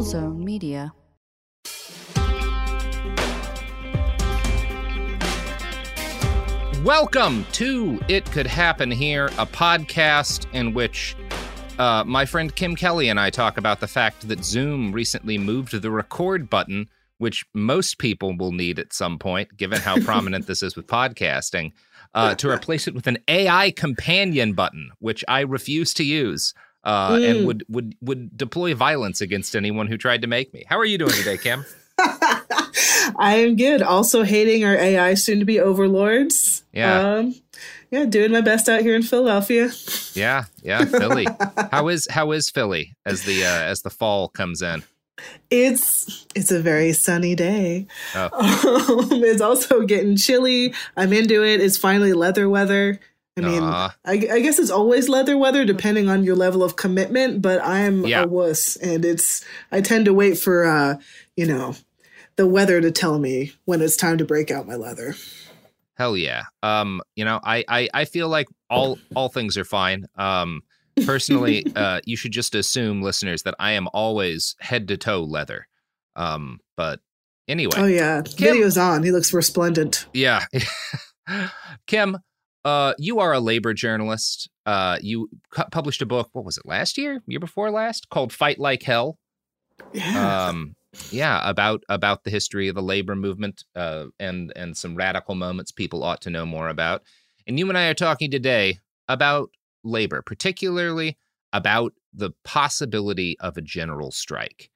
Cool Zone Media. Welcome to It Could Happen Here, a podcast in which uh, my friend Kim Kelly and I talk about the fact that Zoom recently moved the record button, which most people will need at some point, given how prominent this is with podcasting, uh, to replace it with an AI companion button, which I refuse to use. Uh, and would would would deploy violence against anyone who tried to make me. How are you doing today, Kim? I am good. Also hating our AI soon to be overlords. Yeah. Um, yeah, doing my best out here in Philadelphia. Yeah, yeah, Philly. how is how is Philly as the uh, as the fall comes in? It's it's a very sunny day. Oh. Um, it's also getting chilly. I'm into it. It's finally leather weather. I mean, I, I guess it's always leather weather depending on your level of commitment, but I'm Yeah. a wuss and it's I tend to wait for uh, you know, the weather to tell me when it's time to break out my leather. Hell yeah. Um, you know, I, I I feel like all all things are fine. Um, personally, uh, you should just assume, listeners, that I am always head to toe leather. Um, but anyway, Oh yeah, Kim- video's on. He looks resplendent. yeah. Kim, uh, you are a labor journalist. Uh, you cu- published a book. What was it? Last year, year before last, called "Fight Like Hell." Yeah. um yeah about about the history of the labor movement uh and and some radical moments people ought to know more about and you and i are talking today about labor particularly about the possibility of a general strike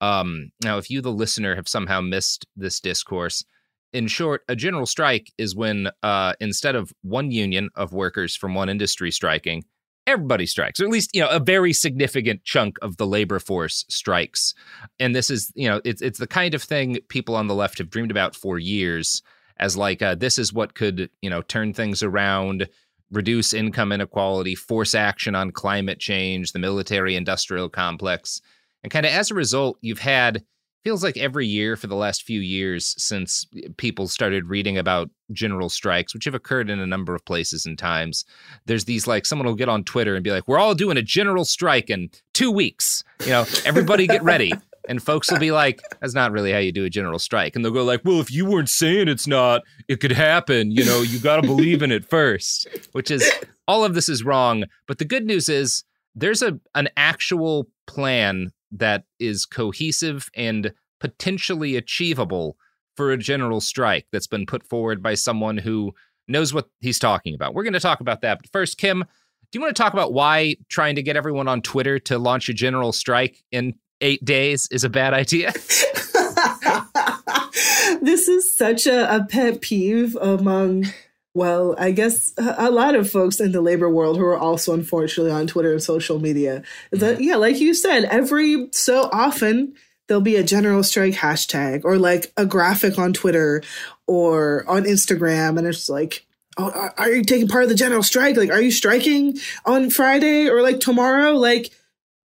um now if you the listener have somehow missed this discourse in short a general strike is when uh instead of one union of workers from one industry striking everybody strikes or at least you know a very significant chunk of the labor force strikes. And this is you know it's it's the kind of thing people on the left have dreamed about for years as like uh, this is what could you know turn things around reduce income inequality force action on climate change the military industrial complex. And kind of as a result you've had feels like every year for the last few years since eh, people started reading about general strikes which have occurred in a number of places and times there's these like someone will get on twitter and be like we're all doing a general strike in two weeks you know everybody get ready. And folks will be like that's not really how you do a general strike. And they'll go like well if you weren't saying it's not it could happen you know you got to believe in it first which is all of this is wrong. But the good news is there's a an actual plan that is cohesive and potentially achievable for a general strike that's been put forward by someone who knows what he's talking about. We're going to talk about that. But first, Kim, do you want to talk about why trying to get everyone on Twitter to launch a general strike in eight days is a bad idea. this is such a, a pet peeve among well, I guess a lot of folks in the labor world who are also unfortunately on Twitter and social media is that, mm-hmm. yeah, like you said, every so often there'll be a general strike hashtag or like a graphic on Twitter or on Instagram. And it's like, oh, are you taking part of the general strike? Like, are you striking on Friday or like tomorrow? Like,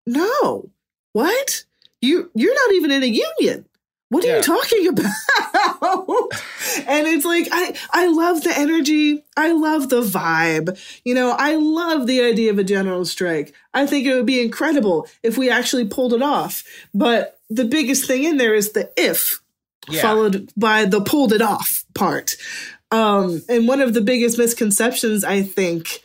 no. What? You you're not even in a union. What are yeah. you talking about? and it's like I I love the energy. I love the vibe. You know, I love the idea of a general strike. I think it would be incredible if we actually pulled it off. But the biggest thing in there is the if yeah. followed by the pulled it off part. Um, and one of the biggest misconceptions I think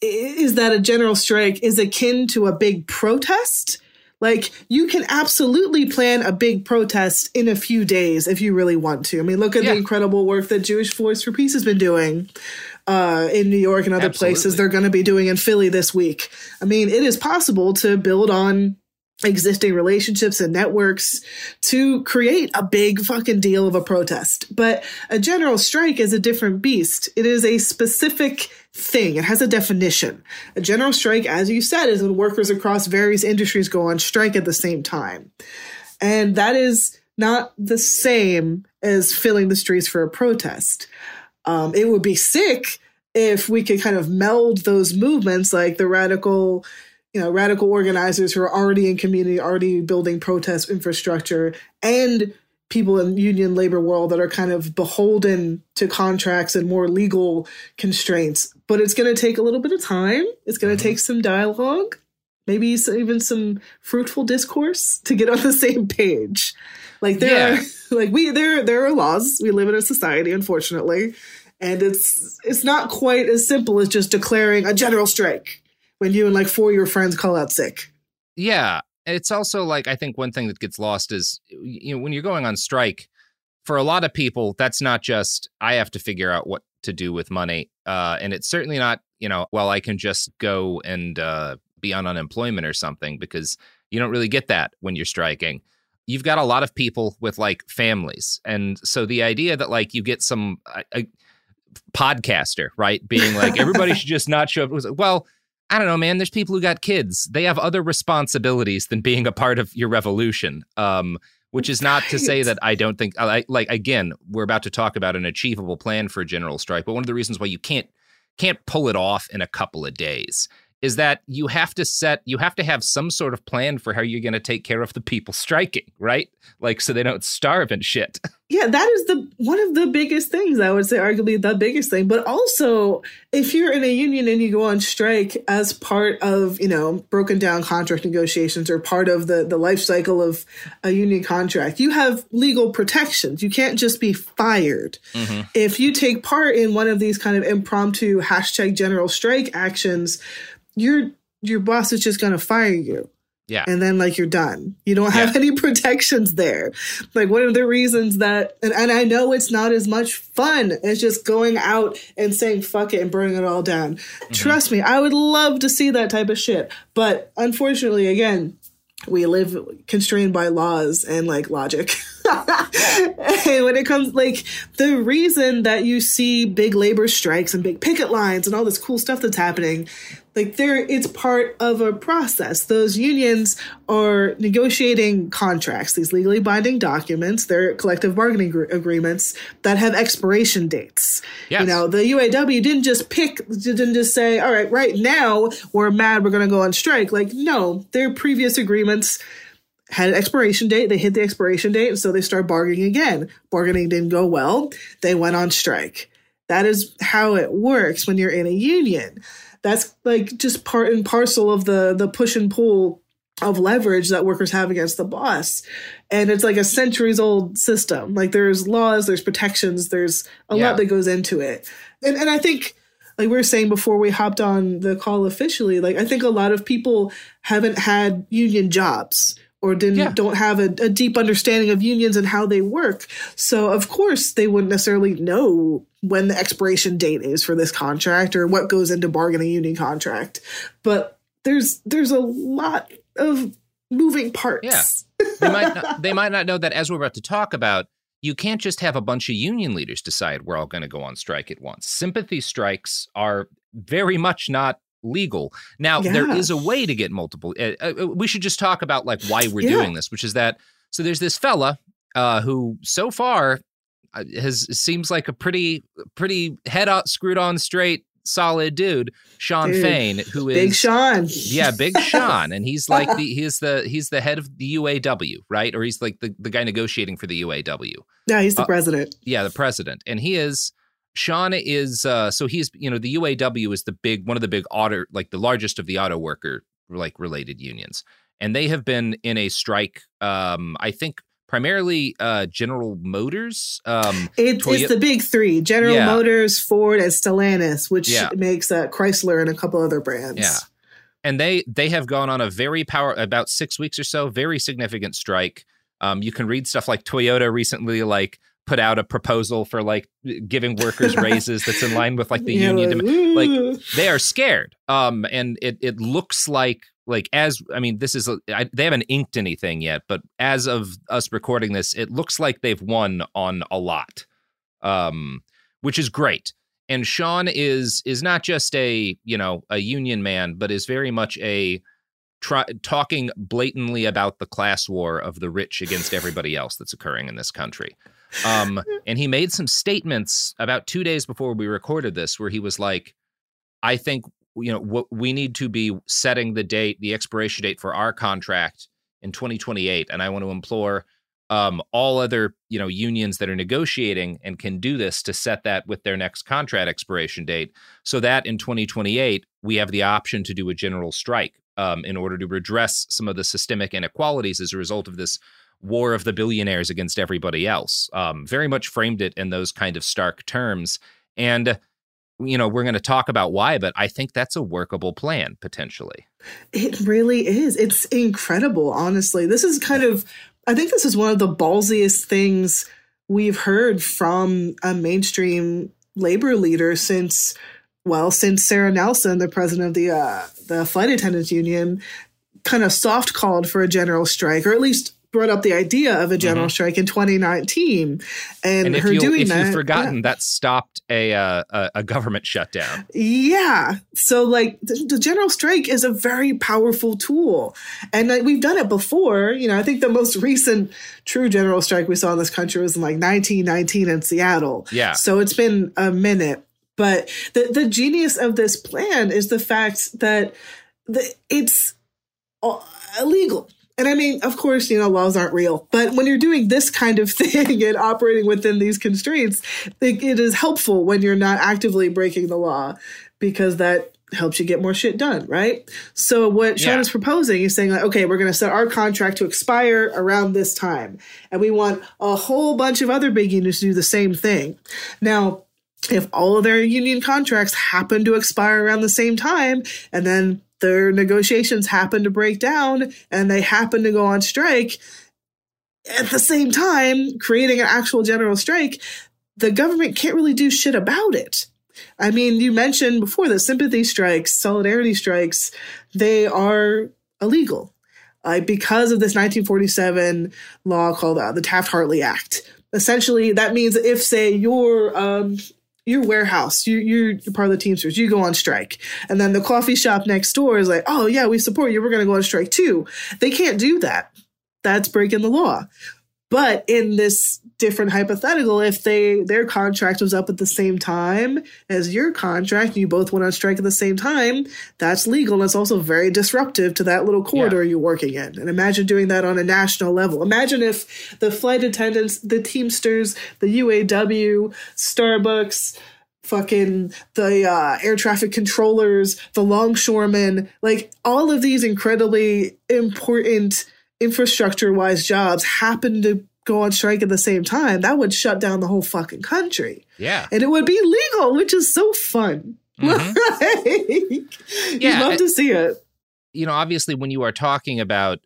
is that a general strike is akin to a big protest like you can absolutely plan a big protest in a few days if you really want to. I mean, look at yeah. the incredible work that Jewish Voice for Peace has been doing uh, in New York and other absolutely. places. They're going to be doing in Philly this week. I mean, it is possible to build on existing relationships and networks to create a big fucking deal of a protest. But a general strike is a different beast. It is a specific thing. It has a definition. A general strike, as you said, is when workers across various industries go on strike at the same time. And that is not the same as filling the streets for a protest. Um, it would be sick if we could kind of meld those movements like the radical you know, radical organizers who are already in community, already building protest infrastructure, and people in union labor world that are kind of beholden to contracts and more legal constraints. But it's going to take a little bit of time. It's going to mm-hmm. take some dialogue, maybe even some fruitful discourse to get on the same page. Like there, yeah. are, like we there there are laws. We live in a society, unfortunately, and it's it's not quite as simple as just declaring a general strike when you and like four of your friends call out sick. Yeah. It's also like, I think one thing that gets lost is, you know, when you're going on strike, for a lot of people, that's not just, I have to figure out what to do with money. Uh, and it's certainly not, you know, well, I can just go and uh, be on unemployment or something because you don't really get that when you're striking. You've got a lot of people with like families. And so the idea that like you get some a podcaster, right, being like, everybody should just not show up. Was, like, well, I don't know, man. There's people who got kids. They have other responsibilities than being a part of your revolution. Um, which is not to say that I don't think, like, again, we're about to talk about an achievable plan for a general strike. But one of the reasons why you can't can't pull it off in a couple of days is that you have to set you have to have some sort of plan for how you're going to take care of the people striking right? Like so they don't starve and shit. Yeah that is the one of the biggest things i would say arguably the biggest thing. But also if you're in a union and you go on strike as part of you know broken down contract negotiations or part of the the life cycle of a union contract you have legal protections. You can't just be fired. Mm-hmm. if you take part in one of these kind of impromptu hashtag general strike actions your your boss is just gonna fire you. Yeah. And then like you're done. You don't have yeah. any protections there. Like one of the reasons that and, and I know it's not as much fun as just going out and saying fuck it and burning it all down. Mm-hmm. Trust me, I would love to see that type of shit. But unfortunately, again, we live constrained by laws and like logic. and when it comes like the reason that you see big labor strikes and big picket lines and all this cool stuff that's happening like there it's part of a process. Those unions are negotiating contracts these legally binding documents. They're collective bargaining gr- agreements that have expiration dates. Yes. you know the uaw didn't just pick didn't just say all right right now we're mad we're going to go on strike. Like no their previous agreements had an expiration date they hit the expiration date and so they start bargaining again bargaining didn't go well they went on strike that is how it works when you're in a union that's like just part and parcel of the the push and pull of leverage that workers have against the boss. And it's like a centuries old system. Like there's laws, there's protections, there's a yeah. lot that goes into it. And and I think like we were saying before we hopped on the call officially, like I think a lot of people haven't had union jobs or didn't yeah. don't have a, a, deep understanding of unions and how they work. So of course they wouldn't necessarily know when the expiration date is for this contract or what goes into bargaining union contract. But there's there's a lot of moving parts. Yeah. they might not, they might not know that as we're about to talk about, you can't just have a bunch of union leaders decide we're all going to go on strike at once. Sympathy strikes are very much not legal. Now, there is a way to get multiple. Uh, uh, we should just talk about like why we're yeah. doing this, which is that so there's this fella uh, who so far uh, has seems like a pretty pretty head out screwed on straight solid dude, shawn dude, Fain, who is Big Sean. Yeah, Big Sean, and he's like the he's the he's the head of the UAW, right? Or he's like the, the guy negotiating for the UAW. Yeah, he's the uh, president. Yeah, the president, and he is. Shawn is uh, so he's you know the UAW is the big one of the big auto like the largest of the auto worker like related unions and they have been in a strike um I think primarily uh, General Motors. Um, it, it's the big three: General yeah. Motors, Ford, and Stellantis, which yeah. makes uh, Chrysler and a couple other brands. Yeah, and they they have gone on a very power about six weeks or so, very significant strike. Um, you can read stuff like Toyota recently, like put out a proposal for like giving workers raises that's in line with like the yeah, union like, like they are scared um and it it looks like like as I mean, this is I, they haven't inked anything yet, but as of us recording this, it looks like they've won on a lot, um, which is great. And Shawn is is not just a you know a union man, but is very much a try, talking blatantly about the class war of the rich against everybody else that's occurring in this country. Um, and he made some statements about two days before we recorded this, where he was like, "I think you know what we need to be setting the date the expiration date for our contract in 2028 and i want to implore um, all other you know unions that are negotiating and can do this to set that with their next contract expiration date so that in 2028 we have the option to do a general strike um, in order to redress some of the systemic inequalities as a result of this war of the billionaires against everybody else um, very much framed it in those kind of stark terms and you know, we're going to talk about why, but I think that's a workable plan potentially. It really is. It's incredible, honestly. This is kind of, I think this is one of the ballsiest things we've heard from a mainstream labor leader since, well, since Sarah Nelson, the president of the uh, the flight attendants union, kind of soft called for a general strike, or at least brought up the idea of a general mm-hmm. strike in 2019, and, and her you, doing if that. You've forgotten yeah. that stopped a, uh, a, a government shutdown. Yeah, so like the, the, general strike is a very powerful tool, and uh, we've done it before. You know, I think the most recent true general strike we saw in this country was in like 1919 in Seattle. Yeah, so it's been a minute. But the the genius of this plan is the fact that the, it's illegal and I mean, of course, you know, laws aren't real, but when you're doing this kind of thing and operating within these constraints, it, it is helpful when you're not actively breaking the law because that helps you get more shit done, right? So what Shawn yeah. is proposing is saying like, okay, we're going to set our contract to expire around this time, and we want a whole bunch of other big unions to do the same thing. Now, if all of their union contracts happen to expire around the same time, and then their negotiations happen to break down and they happen to go on strike at the same time, creating an actual general strike, the government can't really do shit about it. I mean, you mentioned before the sympathy strikes, solidarity strikes, they are illegal uh, because of this 1947 law called uh, the Taft Hartley Act. Essentially, that means if, say, you're um, your warehouse, you, you're, you're part of the Teamsters, you go on strike. And then the coffee shop next door is like, oh, yeah, we support you. We're going to go on strike too. They can't do that. That's breaking the law. But in this different hypothetical, if they their contract was up at the same time as your contract, and you both went on strike at the same time, that's legal. And it's also very disruptive to that little corridor yeah. you're working in. And imagine doing that on a national level. Imagine if the flight attendants, the Teamsters, the UAW, Starbucks, fucking the uh, air traffic controllers, the longshoremen, like all of these incredibly important infrastructure wise jobs happen to go on strike at the same time, that would shut down the whole fucking country. Yeah. And it would be legal, which is so fun. Mm-hmm. like, yeah. You'd love to see it. You know, obviously, when you are talking about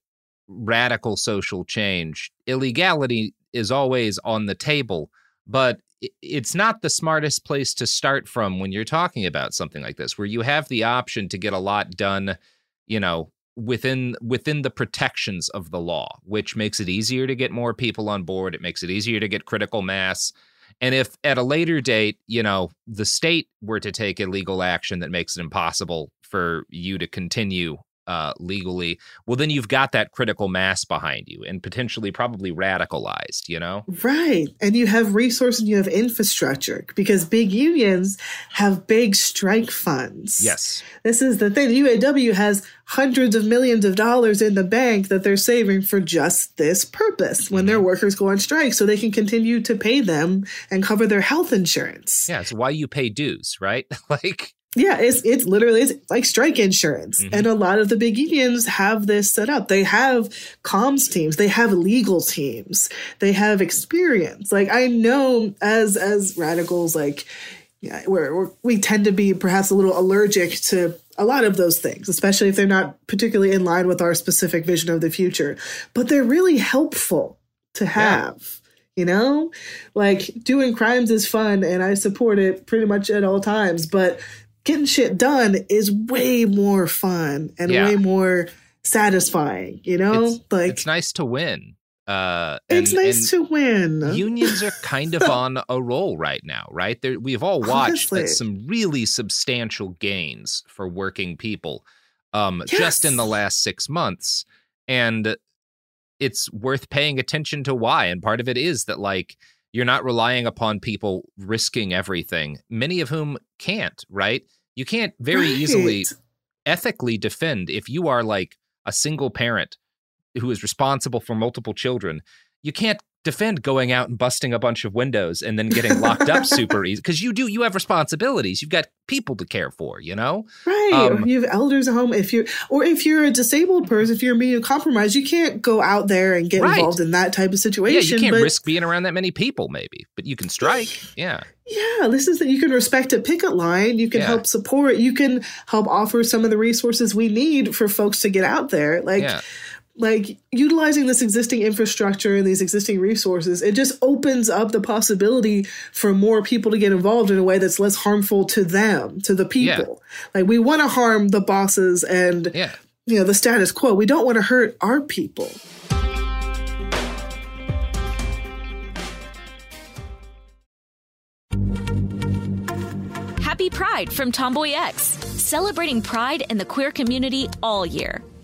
radical social change, illegality is always on the table, but it's not the smartest place to start from when you're talking about something like this, where you have the option to get a lot done, you know, within within the protections of the law, which makes it easier to get more people on board. It makes it easier to get critical mass. And if at a later date, you know, the state were to take illegal action that makes it impossible for you to continue uh, legally, well, then you've got that critical mass behind you and potentially probably radicalized, you know? Right. And you have resources and you have infrastructure because big unions have big strike funds. Yes. This is the thing. The UAW has hundreds of millions of dollars in the bank that they're saving for just this purpose when their workers go on strike so they can continue to pay them and cover their health insurance. Yeah, it's why you pay dues, right? like, Yeah, it's it's literally it's like strike insurance. Mhm. And a lot of the big unions have this set up. They have comms teams, they have legal teams, they have experience. Like I know as as radicals, like yeah, we're, we're we tend to be perhaps a little allergic to a lot of those things, especially if they're not particularly in line with our specific vision of the future. But they're really helpful to have. You know, like doing crimes is fun and I support it pretty much at all times, but getting shit done is way more fun and Yeah. way more satisfying, you know? it's, like it's nice to win. Uh, and, it's nice to win. unions are kind of on a roll right now, right? There, we've all watched that some really substantial gains for working people um, just in the last six months. And it's worth paying attention to why. And part of it is that, like, you're not relying upon people risking everything, many of whom can't, right? You can't very easily ethically defend if you are like a single parent who is responsible for multiple children. You can't defend going out and busting a bunch of windows and then getting locked up super easy because you do you have responsibilities. You've got people to care for, you know? Right. Um, you have elders at home, if you're or if you're a disabled person, if you're immunocompromised, you can't go out there and get Right. involved in that type of situation. Yeah, you can't but risk being around that many people, maybe, but you can strike. Yeah. Yeah, this is that you can respect a picket line, you can Yeah. help support, you can help offer some of the resources we need for folks to get out there. Like Yeah. Like utilizing this existing infrastructure and these existing resources, it just opens up the possibility for more people to get involved in a way that's less harmful to them, to the Yeah. people. Like we want to harm the bosses and Yeah. you know the status quo. We don't want to hurt our people. Happy Pride from Tomboy X, celebrating pride and the queer community all year.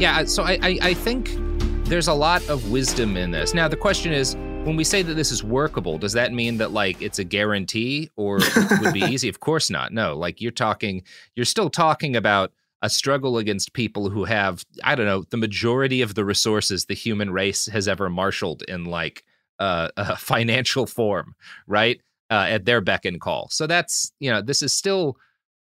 Yeah, so I, I, I think there's a lot of wisdom in this. Now, the question is when we say that this is workable, does that mean that like it's a guarantee or it would be easy? Of course not. No, like you're talking, you're still talking about a struggle against people who have I don't know the majority of the resources the human race has ever marshaled in like uh, a financial form, right? Uh, at their beck and call. So that's you know this is still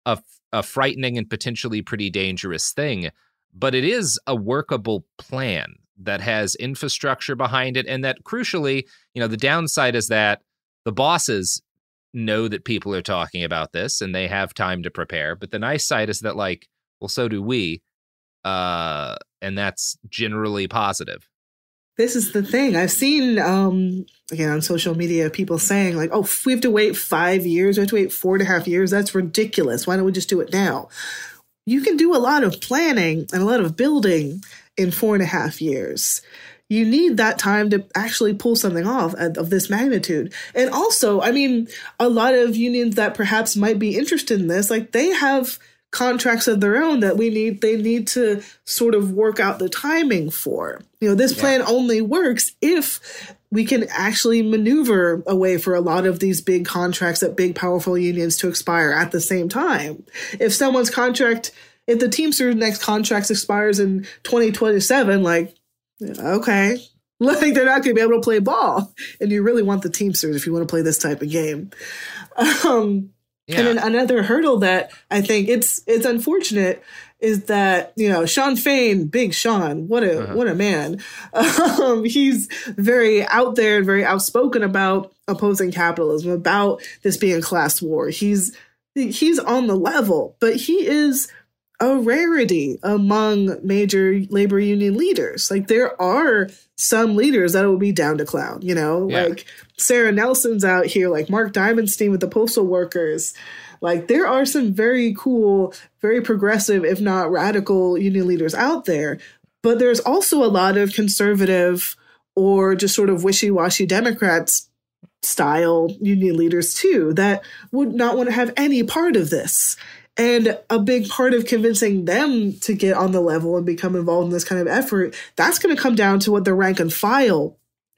a, a frightening and potentially pretty dangerous thing, but it is a workable plan that has infrastructure behind it, and that crucially, you know, the downside is that the bosses know that people are talking about this and they have time to prepare. But the nice side is that like well, so do we. Uh, and that's generally positive. This is the thing. I've seen, um, again, on social media, people saying, like, oh, we have to wait five years, we have to wait four and a half years. That's ridiculous. Why don't we just do it now? You can do a lot of planning and a lot of building in four and a half years you need that time to actually pull something off of this magnitude. And also, I mean, a lot of unions that perhaps might be interested in this, like they have contracts of their own that we need they need to sort of work out the timing for you know this plan yeah. only works if we can actually maneuver a way for a lot of these big contracts at big powerful unions to expire at the same time. If someone's contract if the teamsters next contract expires in 2027 like okay. Like they're not going to be able to play ball. And you really want the teamsters if you want to play this type of game. Um yeah. And then another hurdle that I think it's it's unfortunate is that you know Shawn Fain, Big Sean, what a uh-huh. what a man. Um, he's very out there and very outspoken about opposing capitalism, about this being a class war. He's he's on the level, but he is a rarity among major labor union leaders. Like there are some leaders that will be down to clown, you know, yeah. like Sarah Nelson's out here, like Mark Dimondstein with the postal workers. Like there are some very cool, very progressive, if not radical union leaders out there. But there's also a lot of conservative or just sort of wishy-washy Democrats style union leaders too that would not want to have any part of this. And a big part of convincing them to get on the level and become involved in this kind of effort, that's going to come down to what the rank and file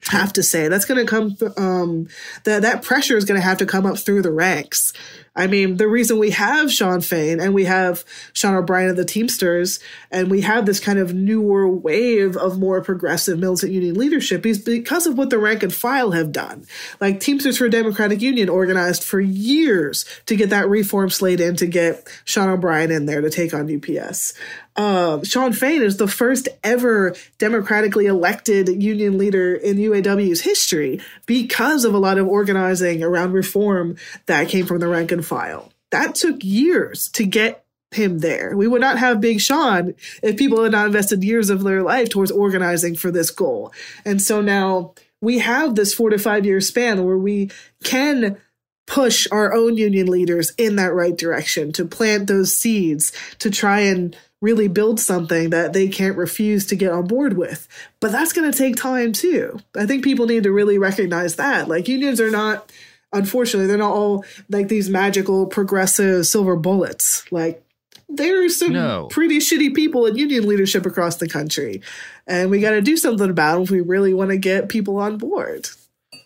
have to say. That's going to come, um, that, that pressure is going to have to come up through the ranks. I mean, the reason we have Shawn Fain and we have Sean O'Brien of the Teamsters and we have this kind of newer wave of more progressive militant union leadership is because of what the rank and file have done. Like Teamsters for Democratic Union organized for years to get that reform slate in to get Sean O'Brien in there to take on UPS uh, Shawn Fain is the first ever democratically elected union leader in UAW's history because of a lot of organizing around reform that came from the rank and file. That took years to get him there. We would not have Big Sean if people had not invested years of their life towards organizing for this goal. And so now we have this four to five year span where we can push our own union leaders in that right direction to plant those seeds to try and really build something that they can't refuse to get on board with. But that's going to take time too. I think people need to really recognize that. Like unions are not, unfortunately, they're not all like these magical progressive silver bullets. Like there are some no. pretty shitty people in union leadership across the country. And we got to do something about them if we really want to get people on board.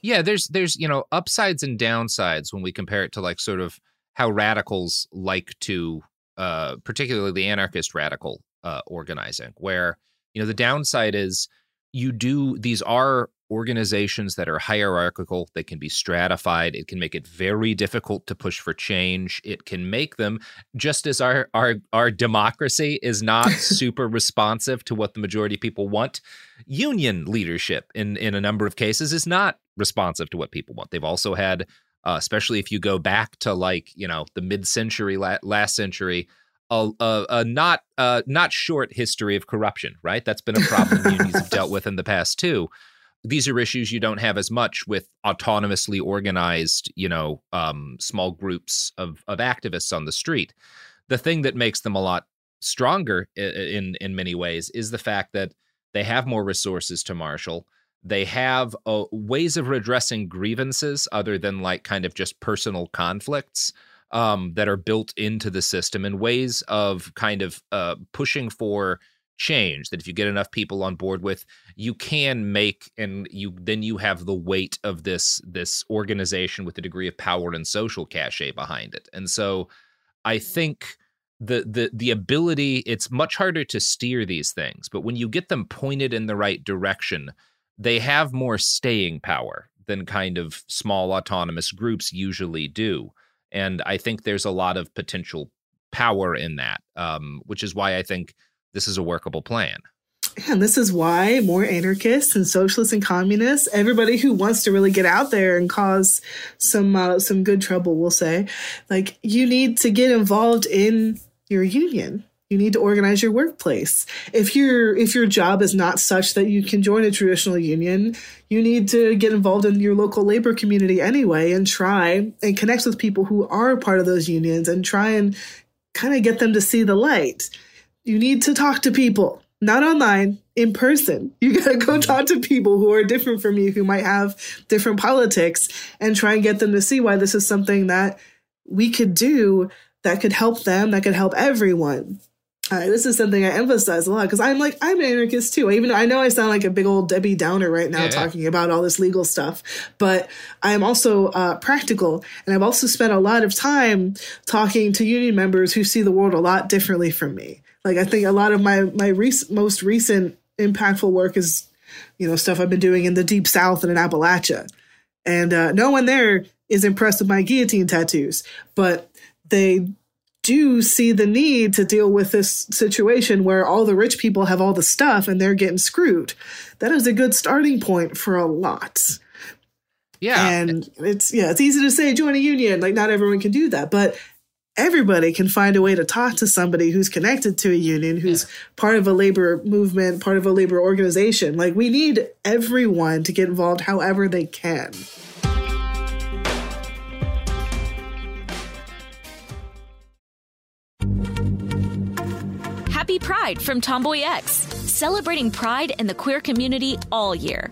Yeah, there's there's, you know, upsides and downsides when we compare it to like sort of how radicals like to uh, particularly the anarchist radical uh, organizing, where you know the downside is you do these are organizations that are hierarchical they can be stratified it can make it very difficult to push for change it can make them just as our our our democracy is not super responsive to what the majority of people want union leadership in in a number of cases is not responsive to what people want. They've also had uh, especially if you go back to like you know the mid-century la- last century a, a, a not uh, not short history of corruption right? That's been a problem unions have dealt with in the past too these are issues you don't have as much with autonomously organized you know um, small groups of of activists on the street. The thing that makes them a lot stronger in in many ways is the fact that they have more resources to marshal. They have uh, ways of redressing grievances other than like kind of just personal conflicts um, that are built into the system and ways of kind of uh, pushing for change that if you get enough people on board with you can make and you then you have the weight of this this organization with a degree of power and social cachet behind it. And so i think the the the ability it's much harder to steer these things but when you get them pointed in the right direction they have more staying power than kind of small autonomous groups usually do. And i think there's a lot of potential power in that um, which is why i think this is a workable plan and this is why more anarchists and socialists and communists, everybody who wants to really get out there and cause some uh, some good trouble, will say, like you need to get involved in your union. You need to organize your workplace. If your if your job is not such that you can join a traditional union, you need to get involved in your local labor community anyway and try and connect with people who are part of those unions and try and kind of get them to see the light. You need to talk to people, not online, in person. You got to go talk to people who are different from you, who might have different politics, and try and get them to see why this is something that we could do that could help them, that could help everyone. Uh, this is something I emphasize a lot because I'm like I'm an anarchist too. Even though I know I sound like a big old Debbie Downer right now Yeah, yeah. talking about all this legal stuff, but I'm also uh, practical, and I've also spent a lot of time talking to union members who see the world a lot differently from me. Like I think a lot of my my rec- most recent impactful work is, you know, stuff I've been doing in the deep South and in Appalachia, and uh, no one there is impressed with my guillotine tattoos, but they do see the need to deal with this situation where all the rich people have all the stuff and they're getting screwed. That is a good starting point for a lot. yeah And it's yeah, it's easy to say join a union. Like not everyone can do that, but everybody can find a way to talk to somebody who's connected to a union, who's part of a labor movement, part of a labor organization. Like we need everyone to get involved however they can. Happy Pride from Tomboy X, celebrating pride and the queer community all year.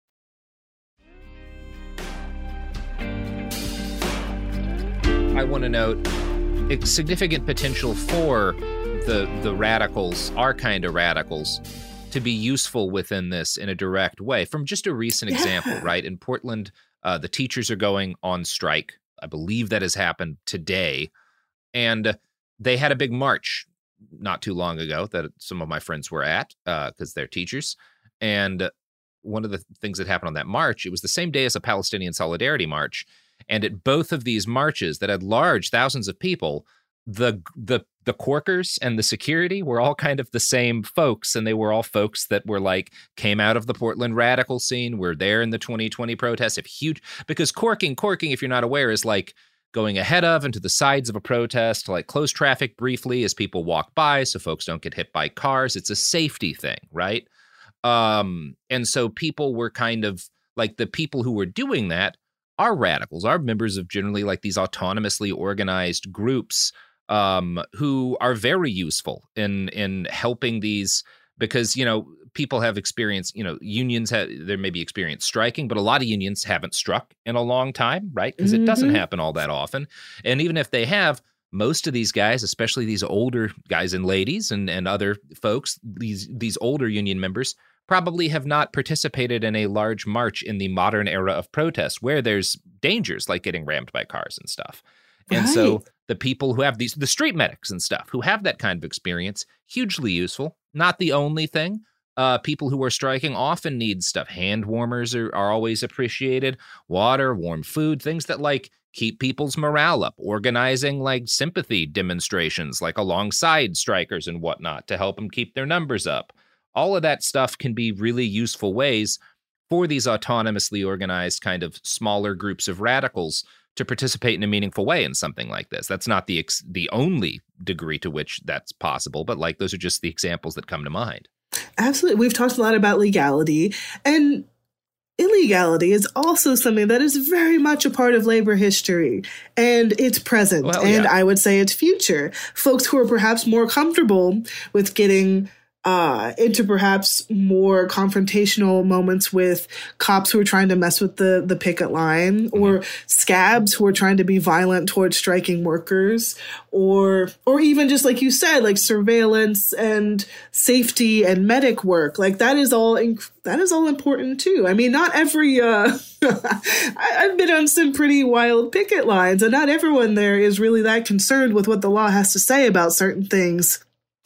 I want to note significant potential for the the radicals, our kind of radicals, to be useful within this in a direct way. From just a recent example, right? In Portland, uh, the teachers are going on strike. I believe that has happened today, and they had a big march not too long ago that some of my friends were at because they're teachers. And one of the things that happened on that march, it was the same day as a Palestinian solidarity march. And at both of these marches that had large thousands of people, the the the Corkers and the security were all kind of the same folks, and they were all folks that were like came out of the Portland radical scene, were there in the 2020 protests. If huge because corking, corking, if you're not aware, is like going ahead of and to the sides of a protest to like close traffic briefly as people walk by so folks don't get hit by cars. It's a safety thing, right? Um, and so people were kind of like the people who were doing that are radicals, are members of generally like these autonomously organized groups um, who are very useful in in helping these because you know people have experienced you know unions have there may be experience striking but a lot of unions haven't struck in a long time right because mm-hmm. it doesn't mm-hmm. happen all that often and even if they have most of these guys especially these older guys and ladies and and other folks these these older union members probably have not participated in a large march in the modern era of protest where there's dangers like getting rammed by cars and stuff and right. so the people who have these the street medics and stuff who have that kind of experience hugely useful not the only thing uh, people who are striking often need stuff. Hand warmers are, are always appreciated, water, warm food, things that like keep people's morale up, organizing like sympathy demonstrations, like alongside strikers and whatnot to help them keep their numbers up. All of that stuff can be really useful ways for these autonomously organized kind of smaller groups of radicals to participate in a meaningful way in something like this. That's not the ex- the only degree to which that's possible, but like those are just the examples that come to mind. Absolutely. We've talked a lot about legality and illegality is also something that is very much a part of labor history and its present well, and yeah. I would say its future. Folks who are perhaps more comfortable with getting uh, into perhaps more confrontational moments with cops who are trying to mess with the the picket line, mm-hmm. or scabs who are trying to be violent towards striking workers, or or even just like you said, like surveillance and safety and medic work. Like that is all inc- that is all important too. I mean, not every uh, I've been on some pretty wild picket lines, and not everyone there is really that concerned with what the law has to say about certain things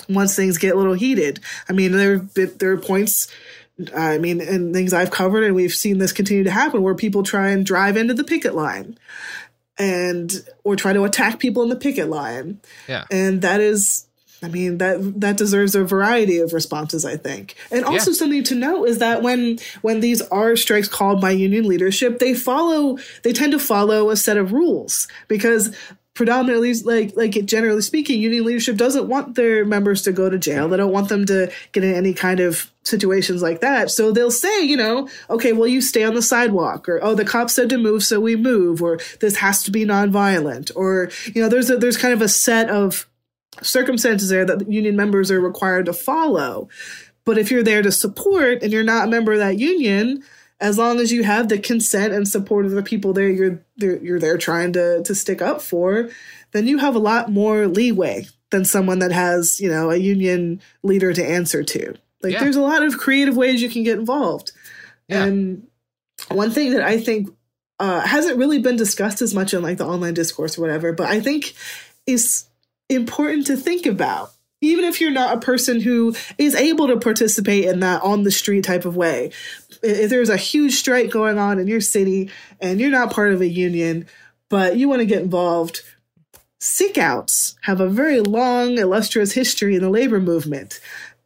once things get a little heated. I mean, there there are points. I mean, and things I've covered, and we've seen this continue to happen, where people try and drive into the picket line, and or try to attack people in the picket line. Yeah, and that is I mean that that deserves a variety of responses, I think. And also yeah. something to note is that when when these are strikes called by union leadership, they follow they tend to follow a set of rules because predominantly like like generally speaking union leadership doesn't want their members to go to jail. They don't want them to get in any kind of situations like that. So they'll say you know okay well you stay on the sidewalk or oh the cop said to move so we move or this has to be nonviolent or you know there's a, there's kind of a set of circumstances there that union members are required to follow. But if you're there to support and you're not a member of that union as long as you have the consent and support of the people there you're you're there trying to to stick up for, then you have a lot more leeway than someone that has, you know, a union leader to answer to. Like yeah. there's a lot of creative ways you can get involved. Yeah. And one thing that I think uh, hasn't really been discussed as much in like the online discourse or whatever, but I think is important to think about even if you're not a person who is able to participate in that on the street type of way if there's a huge strike going on in your city and you're not part of a union, but you want to get involved, sick outs have a very long, illustrious history in the labor movement.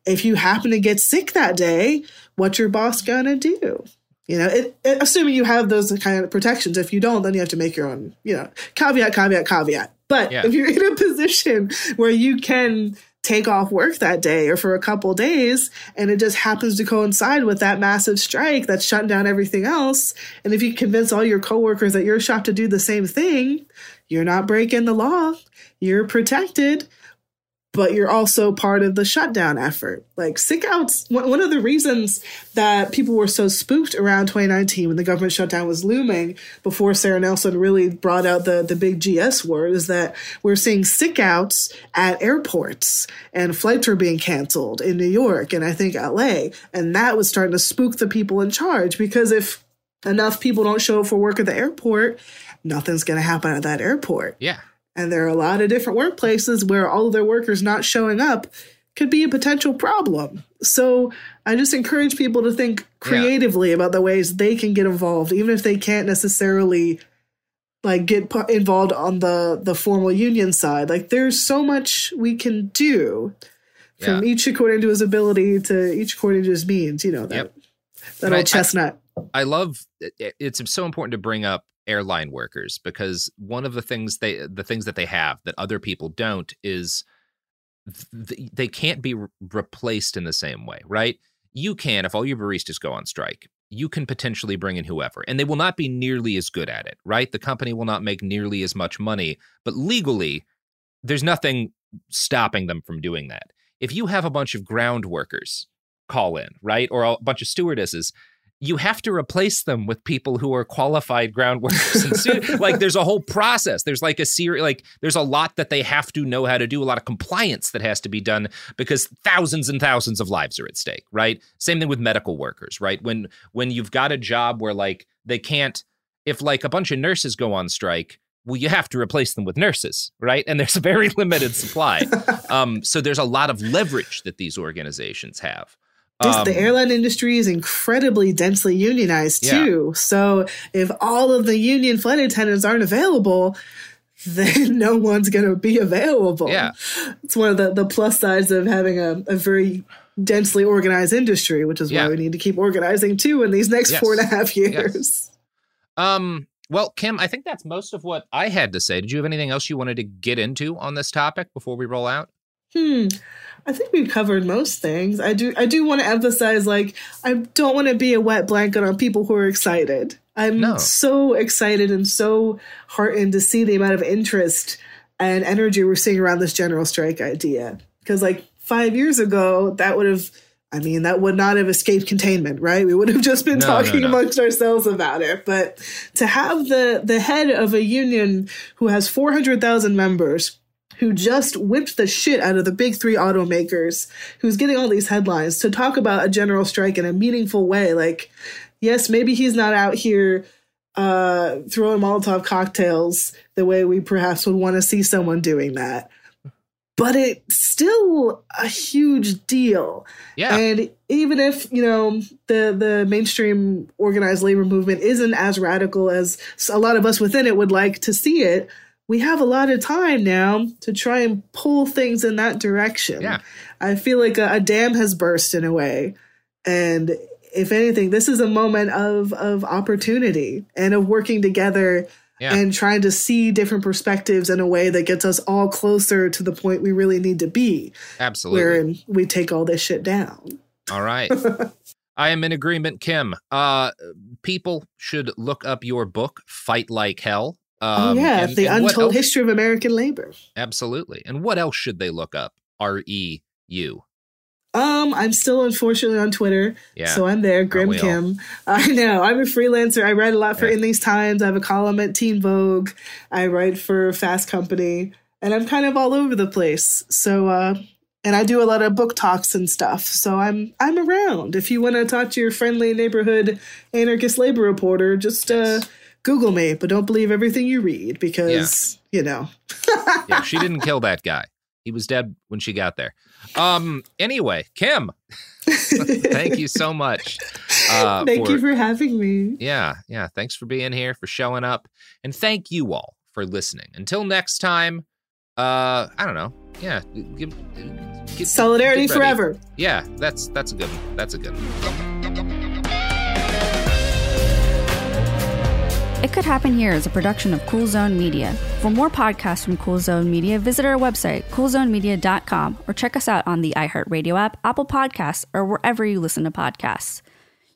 If you happen to get sick that day, what's your boss gonna do? You know, it, it, assuming you have those kind of protections. If you don't, then you have to make your own, you know, caveat, caveat, caveat. But yeah. if you're in a position where you can take off work that day or for a couple days and it just happens to coincide with that massive strike that's shutting down everything else. And if you convince all your coworkers at your shop to do the same thing you're not breaking the law. You're protected but you're also part of the shutdown effort. Like sick outs, one of the reasons that people were so spooked around 2019 when the government shutdown was looming before Sarah Nelson really brought out the, the big GS word is that we're seeing sick outs at airports and flights were being canceled in New York and I think LA. And that was starting to spook the people in charge because if enough people don't show up for work at the airport, nothing's going to happen at that airport. Yeah. And there are a lot of different workplaces where all of their workers not showing up could be a potential problem. So I just encourage people to think creatively yeah. about the ways they can get involved, even if they can't necessarily like get involved on the the formal union side. Like there's so much we can do from yeah. each according to his ability to each according to his means. You know that yep. that old I, chestnut. I, love it's so important to bring up airline workers because one of the things they the things that they have that other people don't is th- they can't be re- replaced in the same way, right? You can if all your baristas go on strike. you can potentially bring in whoever, and they will not be nearly as good at it, right? The company will not make nearly as much money, but legally, there's nothing stopping them from doing that. If you have a bunch of ground workers call in, right, or a bunch of stewardesses, you have to replace them with people who are qualified ground workers. like there's a whole process. There's like a series, like there's a lot that they have to know how to do, a lot of compliance that has to be done because thousands and thousands of lives are at stake, right? Same thing with medical workers, right? When when you've got a job where like they can't, if like a bunch of nurses go on strike, well, you have to replace them with nurses, right? And there's a very limited supply. um, so there's a lot of leverage that these organizations have. Um, the airline industry is incredibly densely unionized too. Yeah. So if all of the union flight attendants aren't available, then no one's going to be available. Yeah. It's one of the, the plus sides of having a, a very densely organized industry, which is yeah. why we need to keep organizing too in these next yes. four and a half years. Yes. Um, well, Kim, I think that's most of what I had to say. Did you have anything else you wanted to get into on this topic before we roll out? Hmm. I think we've covered most things. I do I do want to emphasize like I don't want to be a wet blanket on people who are excited. I'm no. so excited and so heartened to see the amount of interest and energy we're seeing around this general strike idea. Because like 5 years ago that would have I mean, that would not have escaped containment, right? We would have just been no, talking no, no. amongst ourselves about it. But to have the the head of a union who has 400,000 members who just whipped the shit out of the big three automakers, who's getting all these headlines to talk about a general strike in a meaningful way. Like, yes, maybe he's not out here uh, throwing Molotov cocktails the way we perhaps would want to see someone doing that. But it's still a huge deal. Yeah. And even if, you know, the the mainstream organized labor movement isn't as radical as a lot of us within it would like to see it, we have a lot of time now to try and pull things in that direction. Yeah. I feel like a, a dam has burst in a way. And if anything, this is a moment of of opportunity and of working together yeah. and trying to see different perspectives in a way that gets us all closer to the point we really need to be. Absolutely. Where we take all this shit down. All right. I am in agreement, Kim. Uh, people should look up your book, Fight Like Hell. Oh, um, oh yeah, and, the and untold history of American labor. Absolutely. And what else should they look up? R E U. Um, I'm still unfortunately on Twitter, yeah. so I'm there. Grim Kim. I know I'm a freelancer. I write a lot for yeah. In These Times. I have a column at Teen Vogue. I write for Fast Company, and I'm kind of all over the place. So, uh, and I do a lot of book talks and stuff. So I'm I'm around. If you want to talk to your friendly neighborhood anarchist labor reporter, just uh, Google me, but don't believe everything you read because, yeah. you know. yeah, she didn't kill that guy. He was dead when she got there. Um anyway, Kim. thank you so much. Uh, thank for, you for having me. Yeah, yeah. Thanks for being here, for showing up. And thank you all for listening. Until next time, uh, I don't know. Yeah. Give, give, Solidarity forever. Yeah, that's that's a good one. That's a good one. It Could Happen Here is a production of Cool Zone Media. For more podcasts from Cool Zone Media, visit our website, coolzonemedia.com, or check us out on the iHeartRadio app, Apple Podcasts, or wherever you listen to podcasts.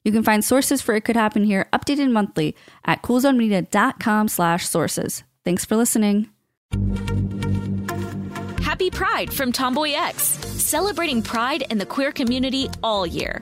You can find sources for It Could Happen Here updated monthly at coolzonemedia.com slash sources. Thanks for listening. Happy Pride from Tomboy X, celebrating pride and the queer community all year.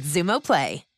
Xumo Play.